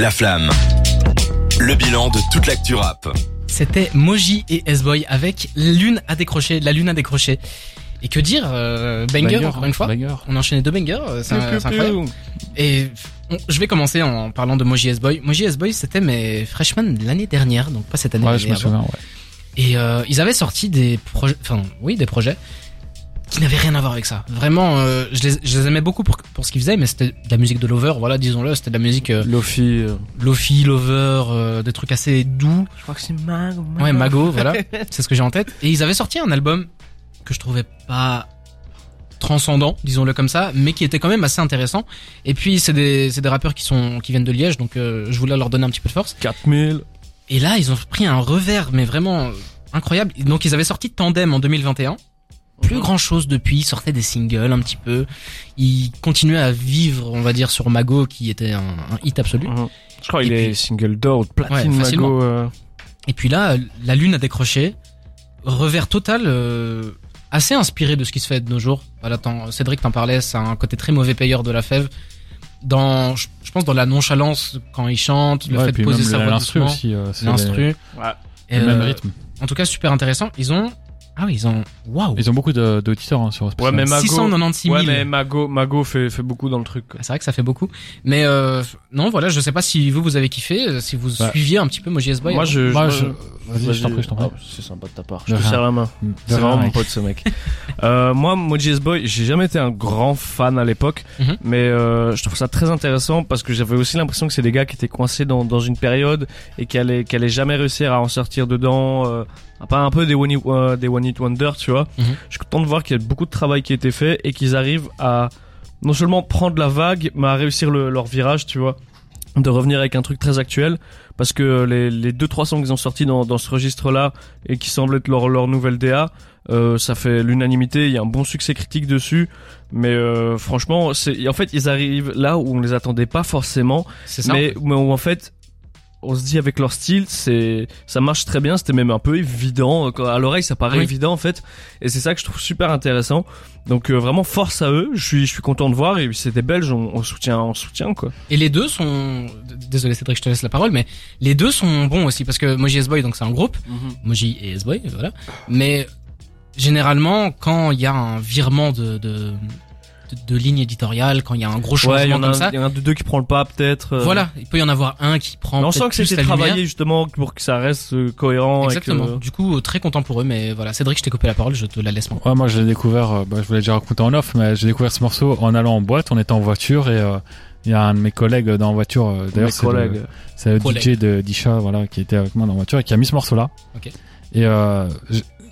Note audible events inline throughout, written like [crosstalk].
La flamme. Le bilan de toute l'actu rap. C'était Moji et S-Boy avec Lune à décrocher, la Lune à décrocher. Et que dire, euh, banger, Banger, encore une fois. banger. On a enchaîné deux bangers, euh, c'est incroyable. Et on- je vais commencer en parlant de Moji S-Boy. Moji S-Boy, c'était mes freshmen de l'année dernière, donc pas cette année. Ouais, je me souviens, ouais. Et euh, ils avaient sorti des projets, enfin oui, des projets qui n'avaient rien à voir avec ça. Vraiment, euh, je, les, je les aimais beaucoup pour, pour ce qu'ils faisaient, mais c'était de la musique de lover, voilà, disons-le, c'était de la musique euh, Lofi. euh, lofi, lover, euh, des trucs assez doux. Je crois que c'est Mago. Ouais, Mago, voilà, [laughs] c'est ce que j'ai en tête. Et ils avaient sorti un album que je trouvais pas transcendant, disons-le comme ça, mais qui était quand même assez intéressant. Et puis c'est des c'est des rappeurs qui sont qui viennent de Liège, donc euh, je voulais leur donner un petit peu de force. 4000. Et là, ils ont pris un revers, mais vraiment incroyable. Donc ils avaient sorti Tandem en 2021. Plus grand chose depuis, ils sortaient des singles un petit peu. Ils continuaient à vivre, on va dire, sur Mago, qui était un, un hit absolu. Mhm. Je crois qu'il Et est puis- single d'or ou de platine Ouais. Mago. euh. Et puis là, la lune a décroché. Revers total, euh, assez inspiré de ce qui se fait de nos jours. Voilà, Cédric t'en parlait, c'est un côté très mauvais payeur de la fève. Dans, je je pense dans la nonchalance quand il chante, le Ouais, fait de poser sa voix l'instru aussi, euh, c'est l'instru. Ouais. Et, le même euh, rythme. En tout cas, super intéressant. Ils ont, ah oui, ils ont, waouh, Ils ont beaucoup de- d'auditeurs hein, sur Ouais, Spotify. mais Mago. 696 000. Ouais, mais Mago, Mago fait, fait beaucoup dans le truc. quoi. C'est vrai que ça fait beaucoup. Mais euh, non, voilà, je sais pas si vous vous avez kiffé, euh, si vous Bah. suiviez un petit peu Moji S-Boy. Moi, je. Moi, je- je- Vas-y, je t'en prie, je t'en prie. Ah, c'est sympa de ta part. De Je te rien. serre la main. De C'est vraiment mon pote ce mec. euh, moi, Moji S-Boy, j'ai jamais été un grand fan à l'époque, Mhm. mais euh, je trouve ça très intéressant parce que j'avais aussi l'impression que c'est des gars qui étaient coincés dans, dans une période et qui allaient, qui allaient jamais réussir à en sortir dedans. Euh, pas un peu des one, hit, euh, des one hit wonder, tu vois. Mhm. Je suis content de voir qu'il y a beaucoup de travail qui a été fait et qu'ils arrivent à non seulement prendre la vague, mais à réussir le- leur virage, tu vois. De revenir avec un truc très actuel. Parce que les, les deux trois sons qu'ils ont sortis dans, dans ce registre là et qui semblent être leur, leur nouvelle DA euh, ça fait l'unanimité. Il y a un bon succès critique dessus. Mais euh, franchement c'est en fait ils arrivent là où on les attendait pas forcément. Mais, mais où en fait on se dit avec leur style c'est ça marche très bien c'était même un peu évident Quand- à l'oreille ça paraît Oui. évident en fait. Et c'est ça que je trouve super intéressant. Donc euh, vraiment force à eux. Je suis je suis content de voir. Et c'est des belges on, on soutient on soutient quoi. Et les deux sont, désolé Cédric, je te laisse la parole, mais les deux sont bons aussi parce que Moji S-Boy, donc c'est un groupe, Moji et S-Boy, voilà. Mais généralement, quand il y a un virement de, de, de, de ligne éditoriale, quand il y a un gros changement Ouais, il y en a comme un, ça, il y en a un de deux qui prend le pas peut-être. euh. voilà, il peut y en avoir un qui prend. Mais on sent que c'était la lumière. travaillé justement pour que ça reste euh, cohérent. Exactement. Et que... Du coup, euh, très content pour eux, mais voilà, Cédric, je t'ai coupé la parole, je te la laisse. Ouais, moi, je l'ai découvert, euh, bah, je vous l'ai déjà raconté en off, mais j'ai découvert ce morceau en allant en boîte, on était en voiture et euh, il y a un de mes collègues dans la voiture, d'ailleurs, c'est le-. DJ de d'Isha, voilà, qui était avec moi dans la voiture et qui a mis ce morceau-là. Ok. Et euh,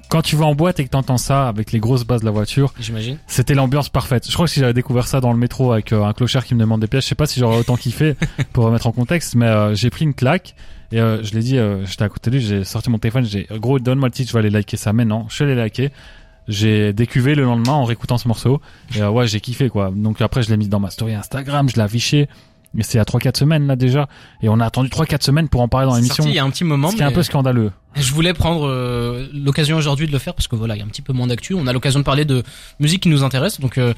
quand tu vas en boîte et que t'entends ça avec les grosses basses de la voiture, J'imagine. c'était l'ambiance parfaite. Je crois que si j'avais découvert ça dans le métro avec euh, un clochard qui me demande des pièces, je sais pas si j'aurais autant kiffé [laughs] pour remettre en contexte, mais euh, j'ai pris une claque et euh, je l'ai dit, j'étais à côté de lui, j'ai sorti mon téléphone, j'ai gros donne-moi le titre, je vais aller liker ça. Mais non, je suis allé liker. J'ai décuvé le lendemain en réécoutant ce morceau et ouais, j'ai kiffé quoi. Donc après, je l'ai mis dans ma story Instagram, je l'ai affiché. Mais c'est il y a 3-4 semaines là déjà et on a attendu 3-4 semaines pour en parler dans l'émission. il y a un petit moment. Ce qui est un peu scandaleux. Je voulais prendre euh, l'occasion aujourd'hui de le faire parce que voilà, il y a un petit peu moins d'actu. On a l'occasion de parler de musique qui nous intéresse, donc euh,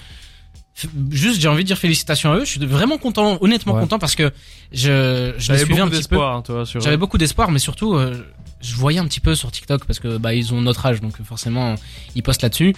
juste j'ai envie de dire félicitations à eux. Je suis vraiment content, honnêtement Ouais. content parce que je je les J'avais suivais un beaucoup petit peu. d'espoir, hein. J'avais beaucoup d'espoir, mais surtout euh, je voyais un petit peu sur TikTok parce que bah ils ont notre âge, donc forcément ils postent là-dessus.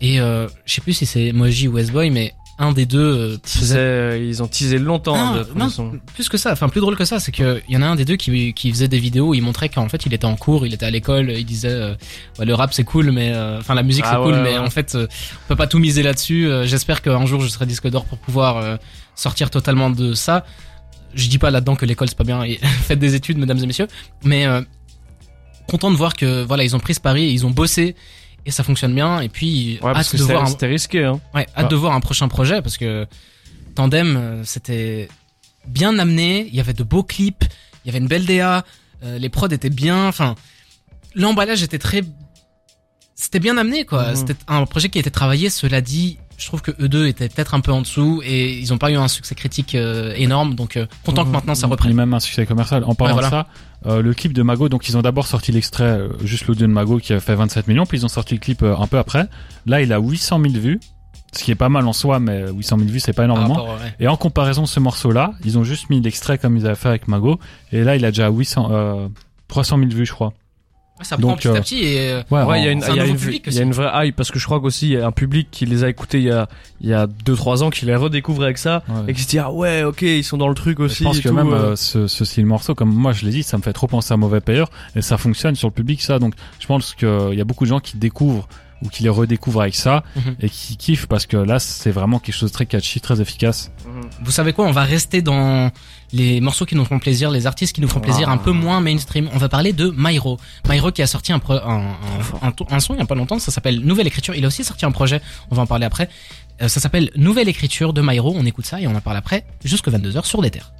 Et euh, je sais plus si c'est Moji ou S-Boy, mais un des deux euh, faisait Teasé- Ils ont teasé longtemps. de toute non, façon. plus que ça, enfin plus drôle que ça, c'est que il y en a un des deux qui, qui faisait des vidéos où il montrait qu'en fait il était en cours, il était à l'école, il disait euh, ouais, le rap c'est cool, mais euh, enfin la musique Ah c'est cool, ouais, mais ouais. en fait euh, on peut pas tout miser là-dessus. Euh, J'espère qu'un jour je serai disque d'or pour pouvoir euh, sortir totalement de ça. Je dis pas là-dedans que l'école c'est pas bien, et [laughs] faites des études mesdames et messieurs, mais euh, content de voir que voilà ils ont pris ce pari, ils ont bossé et ça fonctionne bien. Et puis Ouais, hâte de voir un, c'était risqué. Hein. Ouais, hâte Ah. de voir un prochain projet parce que Tandem, euh, c'était bien amené. Il y avait de beaux clips, il y avait une belle DA, euh, les prods étaient bien. Enfin, l'emballage était très, c'était bien amené quoi. Mhm. C'était un projet qui été travaillé. Cela dit, je trouve que eux deux étaient peut-être un peu en dessous et ils ont pas eu un succès critique euh, énorme. Donc euh, content que Mhm. maintenant ça Et reprenne. même un succès commercial. En parlant Ouais, de ça, euh, le clip de Mago, donc ils ont d'abord sorti l'extrait, juste l'audio de Mago qui a fait 27 millions, puis ils ont sorti le clip un peu après. Là, il a 800 000 vues. Ce qui est pas mal en soi, mais 800 000 vues, c'est pas énormément. rapport, ouais. Et en comparaison, ce morceau-là, ils ont juste mis l'extrait comme ils avaient fait avec Mago. Et là, il a déjà 800, euh, 300 000 vues, je crois. Ouais, Ça prend Donc, petit euh, à petit et euh, Ouais, Ouais, il y a une, c'est un il y a une, public il y aussi. a une vraie hype parce que je crois qu'aussi il y a un public qui les a écoutés il y a il y a deux trois ans qui les redécouvre avec ça ouais. et qui se dit ah ouais ok ils sont dans le truc aussi. je pense et que tout, même euh. euh, ce, ce style morceau, comme moi je l'ai dit, ça me fait trop penser à Mauvais Payeur et ça fonctionne sur le public ça. Donc je pense qu'il y a beaucoup de gens qui découvrent ou qui les redécouvrent avec ça Mhm. et qui kiffent parce que là c'est vraiment quelque chose de très catchy, très efficace. Vous savez quoi On va rester dans les morceaux qui nous font plaisir, les artistes qui nous font plaisir, Ah. un peu moins mainstream. On va parler de Myro. Myro qui a sorti un, pro- un, un, un, to- un son il y a pas longtemps, ça s'appelle Nouvelle Écriture. Il a aussi sorti un projet, on va en parler après. Euh, ça s'appelle Nouvelle Écriture de Myro. On écoute ça et on en parle après jusque 22h sur des terres.